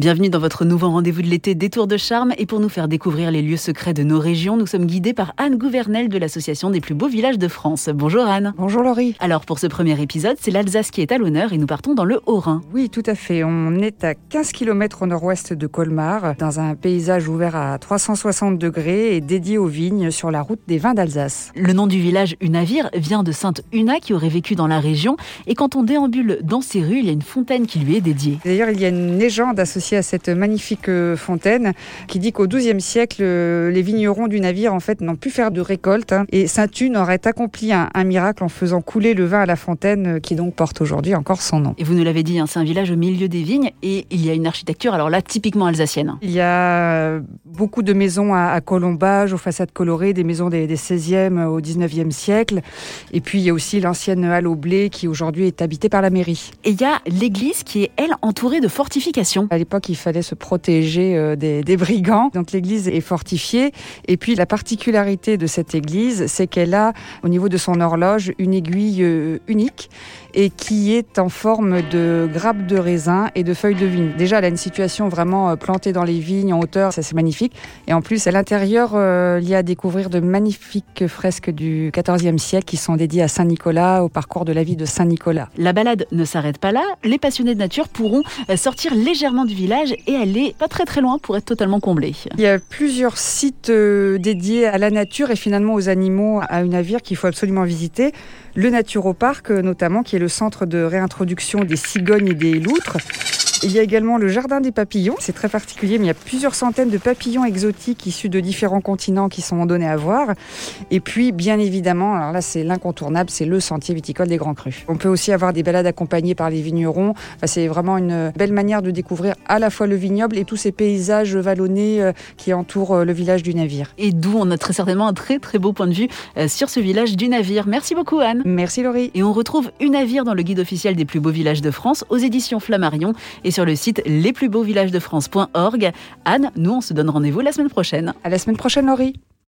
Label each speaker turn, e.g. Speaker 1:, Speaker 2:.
Speaker 1: Bienvenue dans votre nouveau rendez-vous de l'été Détour de charme et pour nous faire découvrir les lieux secrets de nos régions, nous sommes guidés par Anne Gouvernel de l'Association des plus beaux villages de France. Bonjour Anne.
Speaker 2: Bonjour Laurie.
Speaker 1: Alors pour ce premier épisode, c'est l'Alsace qui est à l'honneur et nous partons dans le Haut-Rhin.
Speaker 2: Oui, tout à fait. On est à 15 km au nord-ouest de Colmar, dans un paysage ouvert à 360 degrés et dédié aux vignes sur la route des vins d'Alsace.
Speaker 1: Le nom du village Unavir vient de Sainte Una qui aurait vécu dans la région et quand on déambule dans ces rues, il y a une fontaine qui lui est dédiée.
Speaker 2: D'ailleurs, il y a une légende associée à cette magnifique euh, fontaine qui dit qu'au XIIe siècle, euh, les vignerons du navire en fait n'ont pu faire de récolte hein, et Saint-Une aurait accompli un, miracle en faisant couler le vin à la fontaine euh, qui donc porte aujourd'hui encore son nom.
Speaker 1: Et vous nous l'avez dit, hein, c'est un village au milieu des vignes et il y a une architecture alors là typiquement alsacienne.
Speaker 2: Il y a beaucoup de maisons à, colombage, aux façades colorées, des maisons des, 16e au 19e siècle et puis il y a aussi l'ancienne halle au blé qui aujourd'hui est habitée par la mairie.
Speaker 1: Et il y a l'église qui est elle entourée de fortifications.
Speaker 2: À l'époque qu'il fallait se protéger euh, des, brigands. Donc l'église est fortifiée. Et puis la particularité de cette église, c'est qu'elle a au niveau de son horloge une aiguille euh, unique et qui est en forme de grappe de raisin et de feuilles de vigne. Déjà, elle a une situation vraiment euh, plantée dans les vignes en hauteur, ça c'est magnifique. Et en plus, à l'intérieur, il y a à découvrir de magnifiques fresques du XIVe siècle qui sont dédiées à Saint-Nicolas, au parcours de la vie de Saint-Nicolas.
Speaker 1: La balade ne s'arrête pas là. Les passionnés de nature pourront sortir légèrement du village et aller pas très très loin pour être totalement comblée.
Speaker 2: Il y a plusieurs sites euh, dédiés à la nature et finalement aux animaux à une navire qu'il faut absolument visiter. Le Naturopark notamment, qui est le centre de réintroduction des cigognes et des loutres. Il y a également le jardin des papillons. C'est très particulier, mais il y a plusieurs centaines de papillons exotiques issus de différents continents qui sont donnés à voir. Et puis, bien évidemment, alors là, c'est l'incontournable, c'est le sentier viticole des Grands Crus. On peut aussi avoir des balades accompagnées par les vignerons. c'est vraiment une belle manière de découvrir à la fois le vignoble et tous ces paysages vallonnés euh, qui entourent euh, le village du navire.
Speaker 1: Et d'où on a très certainement un très très beau point de vue euh, sur ce village du navire. Merci beaucoup Anne.
Speaker 2: Merci Laurie.
Speaker 1: Et on retrouve une navire dans le guide officiel des plus beaux villages de France aux éditions Flammarion et sur le site lesplusbeauxvillagesdefrance.org. Anne, nous, on se donne rendez-vous la semaine prochaine.
Speaker 2: À la semaine prochaine, Laurie.